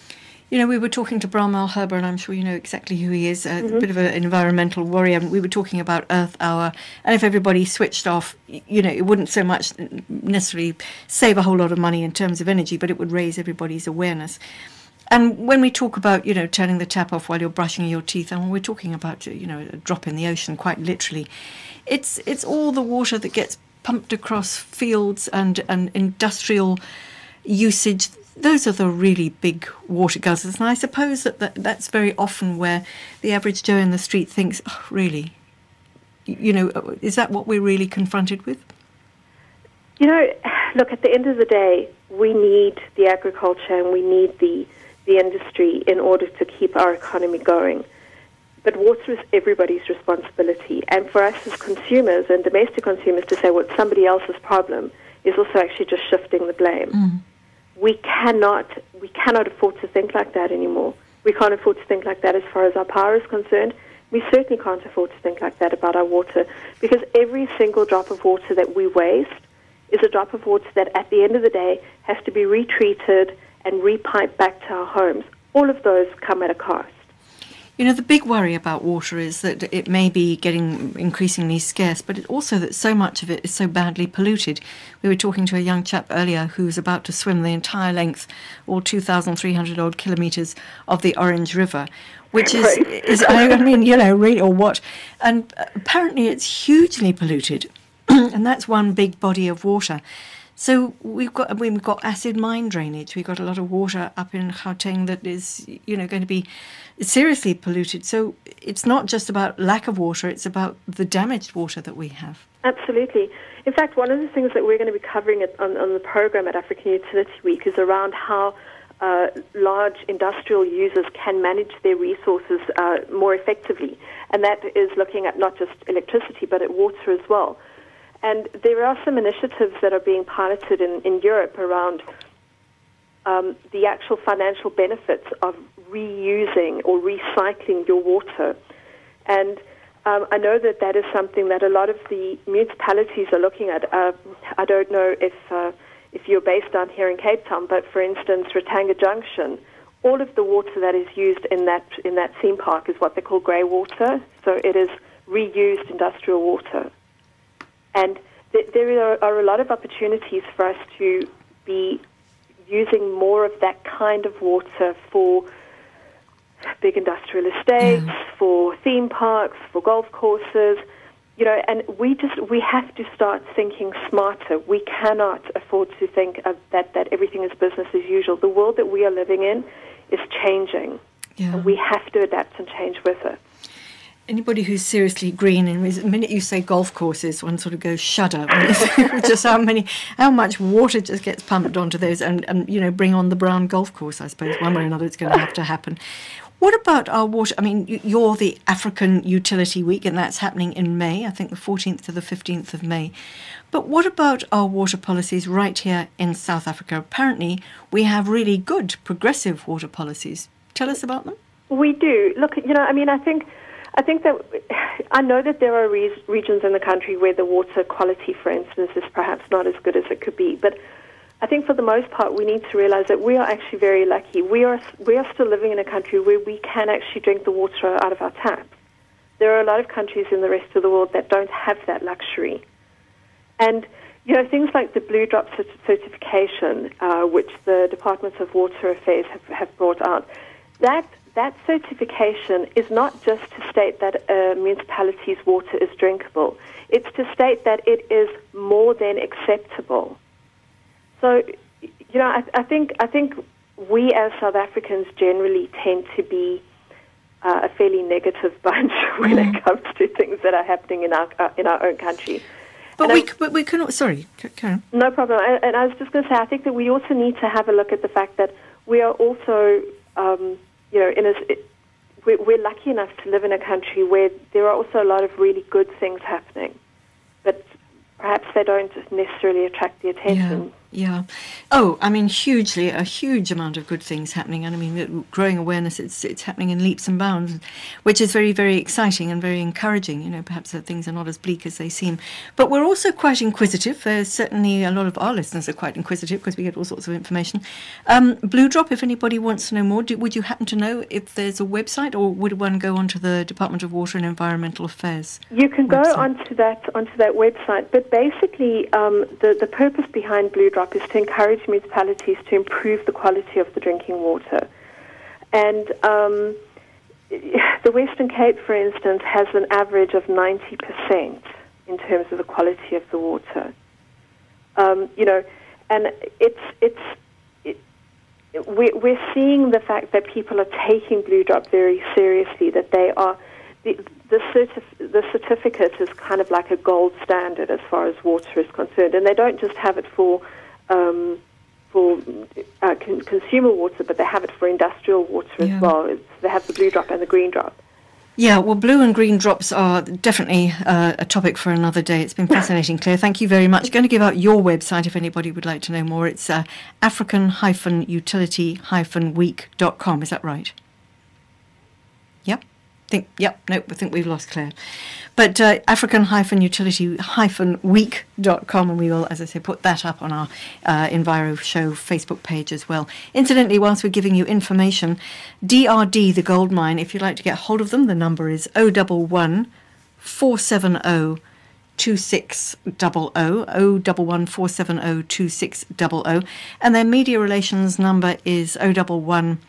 You know, we were talking to Bram Malherbe, and I'm sure you know exactly who he is, a Mm-hmm. bit of an environmental warrior. We were talking about Earth Hour, and if everybody switched off, you know, it wouldn't so much necessarily save a whole lot of money in terms of energy, but it would raise everybody's awareness. And when we talk about, you know, turning the tap off while you're brushing your teeth, and we're talking about, you know, a drop in the ocean, quite literally, it's it's all the water that gets pumped across fields and and industrial usage. Those are the really big water guzzlers, and I suppose that, that that's very often where the average Joe in the street thinks, oh, "Really, you know, uh, is that what we're really confronted with?" You know, look, at the end of the day, we need the agriculture and we need the, the industry in order to keep our economy going. But water is everybody's responsibility. And for us as consumers and domestic consumers to say, well, it's somebody else's problem is also actually just shifting the blame. Mm. We cannot, we cannot afford to think like that anymore. We can't afford to think like that as far as our power is concerned. We certainly can't afford to think like that about our water because every single drop of water that we waste is a drop of water that at the end of the day has to be retreated and repiped back to our homes. All of those come at a cost. You know, the big worry about water is that it may be getting increasingly scarce, but it also that so much of it is so badly polluted. We were talking to a young chap earlier who's about to swim the entire length, all 2,300 odd kilometres of the Orange River, which is, [laughs] is I mean, you know, really, or what? And apparently it's hugely polluted, [clears throat] and that's one big body of water. So we've got we've got acid mine drainage. We've got a lot of water up in Gauteng that is you know going to be seriously polluted. So it's not just about lack of water; it's about the damaged water that we have. Absolutely. In fact, one of the things that we're going to be covering on, on the program at African Utility Week is around how uh, large industrial users can manage their resources uh, more effectively. And that is looking at not just electricity, but at water as well. And there are some initiatives that are being piloted in, in Europe around um, the actual financial benefits of reusing or recycling your water. And um, I know that that is something that a lot of the municipalities are looking at. Uh, I don't know if uh, if you're based down here in Cape Town, but for instance, Ratanga Junction, all of the water that is used in that in that theme park is what they call grey water. So it is reused industrial water, and th- there are, are a lot of opportunities for us to be using more of that kind of water for big industrial estates, Yeah. for theme parks, for golf courses. You know, and we just we have to start thinking smarter. We cannot afford to think of that that everything is business as usual. The world that we are living in is changing, Yeah. and we have to adapt and change with it. Anybody who's seriously green, and the minute you say golf courses, one sort of goes shudder. [laughs] just how many, how much water just gets pumped onto those, and, and you know, bring on the brown golf course. I suppose one way or another, it's going to have to happen. What about our water? I mean, you're the African Utility Week, and that's happening in May. I think the 14th to the 15th of May. But what about our water policies right here in South Africa? Apparently, we have really good, progressive water policies. Tell us about them. We do. Look, you know, I mean, I think, I think that I know that there are re- regions in the country where the water quality, for instance, is perhaps not as good as it could be. But I think for the most part, we need to realize that we are actually very lucky. We are we are still living in a country where we can actually drink the water out of our taps. There are a lot of countries in the rest of the world that don't have that luxury. And you know things like the Blue Drop certification, uh, which the Department of Water Affairs have, have brought out, that that certification is not just to state that a municipality's water is drinkable. It's to state that it is more than acceptable. So, you know, I, I think I think we as South Africans generally tend to be uh, a fairly negative [laughs] bunch when it comes to things that are happening in our uh, in our own country. But And we, I- but we can. Sorry, Karen. no problem. And, and I was just going to say, I think that we also need to have a look at the fact that we are also, um, you know, in a, it, we're, lucky enough to live in a country where there are also a lot of really good things happening, but perhaps they don't necessarily attract the attention. Yeah. Oh, I mean, hugely, a huge amount of good things happening, and I mean, uh, growing awareness. It's it's happening in leaps and bounds, which is very, very exciting and very encouraging. You know, perhaps that things are not as bleak as they seem, but we're also quite inquisitive. There's certainly a lot of our listeners are quite inquisitive because we get all sorts of information. Um, Blue Drop. If anybody wants to know more, do, would you happen to know if there's a website, or would one go onto the Department of Water and Environmental Affairs? You can go onto that onto that website, but basically, um, the the purpose behind Blue Drop is to encourage municipalities to improve the quality of the drinking water, and um, [laughs] the Western Cape, for instance, has an average of ninety percent in terms of the quality of the water. Um, you know, and it's it's. It, we're, we're seeing the fact that people are taking Blue Drop very seriously, that they are the the, certif- the certificate is kind of like a gold standard as far as water is concerned, and they don't just have it for um, for uh, con- consumer water, but they have it for industrial water Yeah. as well. It's, they have the blue drop and the green drop. Yeah, well, blue and green drops are definitely uh, a topic for another day. It's been fascinating, Claire. Thank you very much. Going to give out your website if anybody would like to know more. It's uh, african-utility-week.com. Is that right? Yep. Think. Yep. Nope. I think we've lost Claire. But uh, african-utility-week.com, and we will, as I say, put that up on our uh, Enviro Show Facebook page as well. Incidentally, whilst we're giving you information, DRD, the gold mine, if you'd like to get hold of them, the number is 011 470 2600 011 470 2600 and their media relations number is 011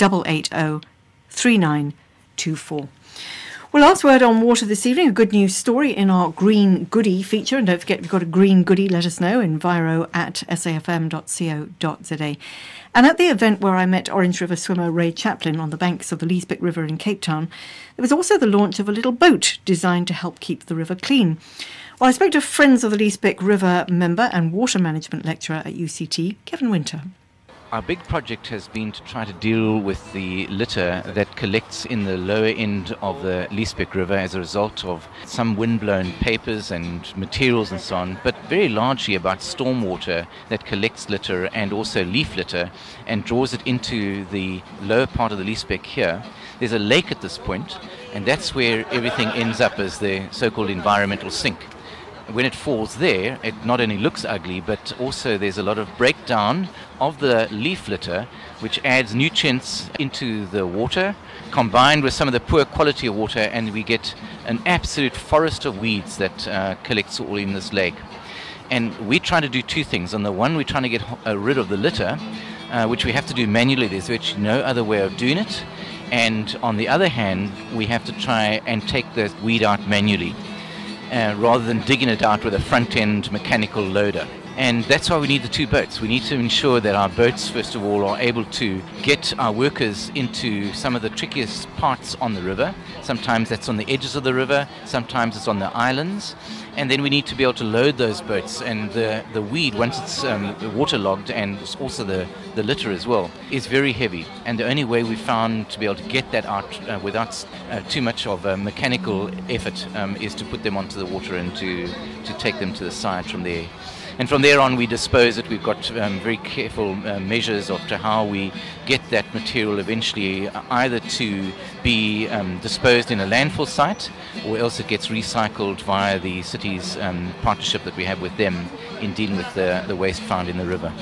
880 3924. Well, last word on water this evening, a good news story in our Green Goodie feature. And don't forget, if you've got a Green Goodie, let us know, enviro at safm.co.za. And at the event where I met Orange River swimmer Ray Chaplin on the banks of the Liesbeek River in Cape Town, there was also the launch of a little boat designed to help keep the river clean. Well, I spoke to Friends of the Liesbeek River member and water management lecturer at UCT, Kevin Winter. Our big project has been to try to deal with the litter that collects in the lower end of the Liesbeek River as a result of some windblown papers and materials and so on, but very largely about stormwater that collects litter and also leaf litter and draws it into the lower part of the Liesbeek here. There's a lake at this point, and that's where everything ends up as the so called environmental sink when it falls there, it not only looks ugly, but also there's a lot of breakdown of the leaf litter, which adds nutrients into the water, combined with some of the poor quality of water, and we get an absolute forest of weeds that uh, collects all in this lake. And we're trying to do two things. On the one, we're trying to get uh, rid of the litter, uh, which we have to do manually. There's virtually no other way of doing it. And on the other hand, we have to try and take the weed out manually uh, rather than digging it out with a front end mechanical loader. And that's why we need the two boats. We need to ensure that our boats, first of all, are able to get our workers into some of the trickiest parts on the river. Sometimes that's on the edges of the river, sometimes it's on the islands. And then we need to be able to load those boats. And the, the weed, once it's um, waterlogged and also the, the litter as well, is very heavy. And the only way we found to be able to get that out uh, without uh, too much of a mechanical effort um, is to put them onto the water and to, to take them to the side from there. And from there on, we dispose it. We've got um, very careful uh, measures of to how we get that material eventually uh, either to be um, disposed in a landfill site or else it gets recycled via the city's um, partnership that we have with them in dealing with the, the waste found in the river.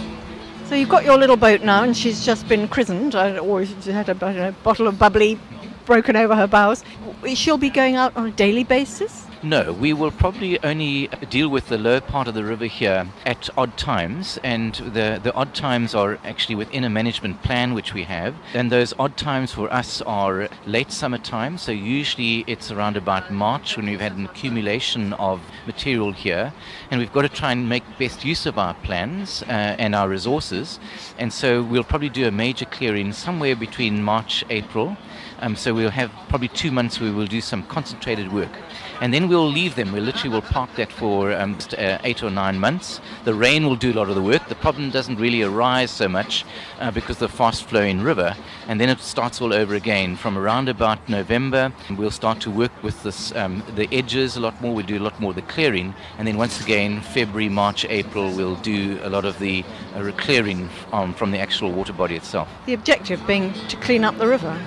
So you've got your little boat now, and she's just been christened, or had a, bottle of bubbly broken over her bows. She'll be going out on a daily basis? No, we will probably only deal with the lower part of the river here at odd times, and the, the odd times are actually within a management plan which we have. And those odd times for us are late summer time, so usually it's around about March when we've had an accumulation of material here, and we've got to try and make best use of our plans uh, and our resources. And so we'll probably do a major clearing somewhere between March, April. Um, so we'll have probably two months where we'll do some concentrated work and then we'll leave them. We literally will park that for um, uh, eight or nine months. The rain will do a lot of the work. The problem doesn't really arise so much uh, because the fast flowing river, and then it starts all over again from around about November. We'll start to work with this, um, the edges a lot more. We do a lot more of the clearing, and then once again, February, March, April, we'll do a lot of the uh, clearing um, from the actual water body itself. The objective being to clean up the river.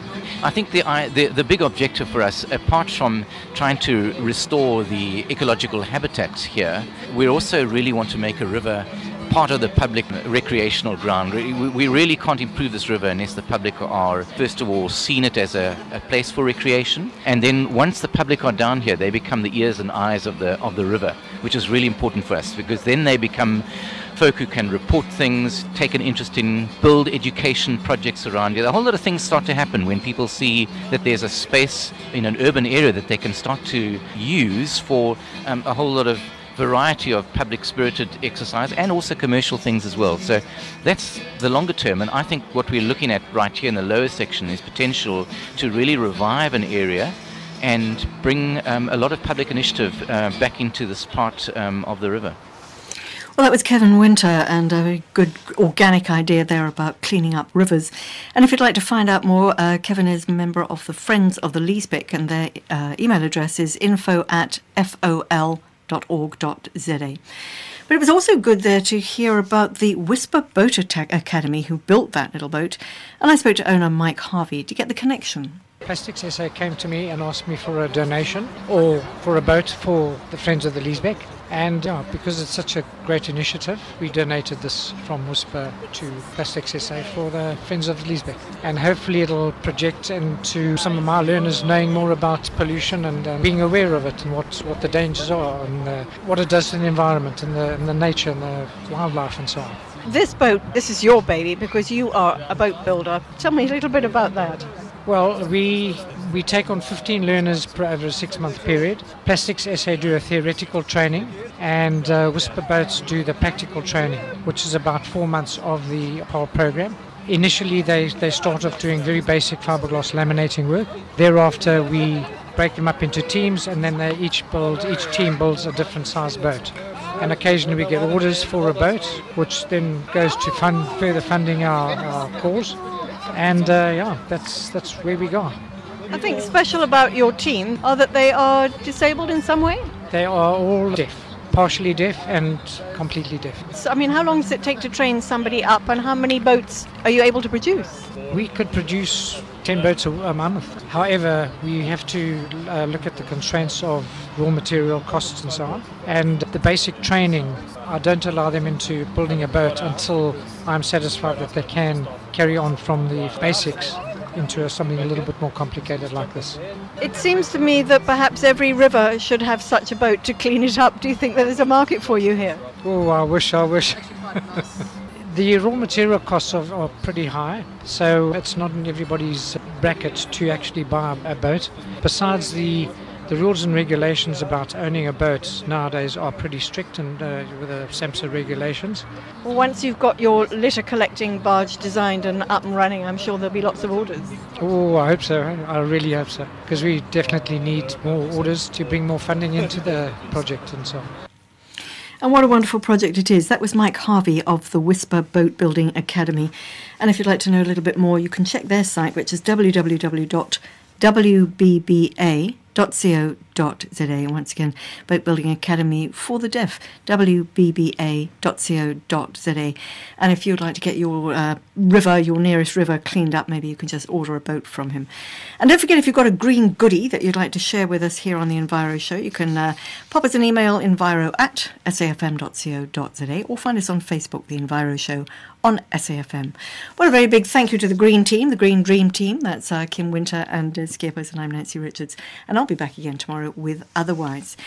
I think the, the, the big objective for us, apart from trying to restore the ecological habitat here, we also really want to make a river part of the public recreational ground. We really can't improve this river unless the public are, first of all, seen it as a, a, place for recreation. And then once the public are down here, they become the ears and eyes of the, of the river, which is really important for us because then they become folk who can report things, take an interest in, build education projects around it. A whole lot of things start to happen when people see that there's a space in an urban area that they can start to use for um, a whole lot of variety of public spirited exercise and also commercial things as well. So that's the longer term. And I think what we're looking at right here in the lower section is potential to really revive an area and bring um, a lot of public initiative uh, back into this part um, of the river. Well, that was Kevin Winter, and a good organic idea there about cleaning up rivers. And if you'd like to find out more, uh, Kevin is a member of the Friends of the Liesbeek, and their uh, email address is info at fol.org.za. But it was also good there to hear about the Whisper Boat Academy who built that little boat, and I spoke to owner Mike Harvey to get the connection. Plastics SA came to me and asked me for a donation or for a boat for the Friends of the Liesbeek. And yeah, because it's such a great initiative, we donated this from Whisper to Plastics SA for the Friends of the And hopefully it'll project into some of my learners knowing more about pollution and uh, being aware of it and what, what the dangers are and uh, what it does to the environment and the, and the nature and the wildlife and so on. This boat, this is your baby because you are a boat builder. Tell me a little bit about that. Well, we we take on 15 learners per over a six-month period. Plastics SA do a theoretical training, and uh, Whisper Boats do the practical training, which is about four months of the whole program. Initially, they, they start off doing very basic fiberglass laminating work. Thereafter, we break them up into teams, and then they each build each team builds a different size boat. and occasionally we get orders for a boat, which then goes to fund further funding our, our cause. And uh, yeah, that's that's where we go. I think special about your team are that they are disabled in some way. They are all deaf, partially deaf and completely deaf. So, I mean, how long does it take to train somebody up, and how many boats are you able to produce? We could produce 10 boats a, month. However, we have to uh, look at the constraints of raw material costs and so on. And the basic training, I don't allow them into building a boat until I'm satisfied that they can carry on from the basics into something a little bit more complicated like this. It seems to me that perhaps every river should have such a boat to clean it up. Do you think that there's a market for you here? Oh, I wish, I wish. the raw material costs are, are, pretty high, so it's not in everybody's bracket to actually buy a boat. Besides the the rules and regulations about owning a boat nowadays are pretty strict and uh, with the SAMSA regulations. Well, once you've got your litter collecting barge designed and up and running, I'm sure there'll be lots of orders. Oh, I hope so. I really hope so. Because we definitely need more orders to bring more funding into the project and so on. And what a wonderful project it is. That was Mike Harvey of the Whisper Boat Building Academy. And if you'd like to know a little bit more, you can check their site, which is www.wbba.co.za www.boatbuildingacademy.co.za. And once again, Boat Building Academy for the Deaf, wbba.co.za. And if you'd like to get your uh, river, your nearest river, cleaned up, maybe you can just order a boat from him. And don't forget, if you've got a green goodie that you'd like to share with us here on the Enviro Show, you can uh, pop us an email, enviro at safm.co.za, or find us on Facebook, The Enviro Show, on SAFM. Well, a very big thank you to the Green Team, the Green Dream Team. That's uh, Kim Winter and uh, Skippers, and I'm Nancy Richards. And I'll be back again tomorrow with Otherwise.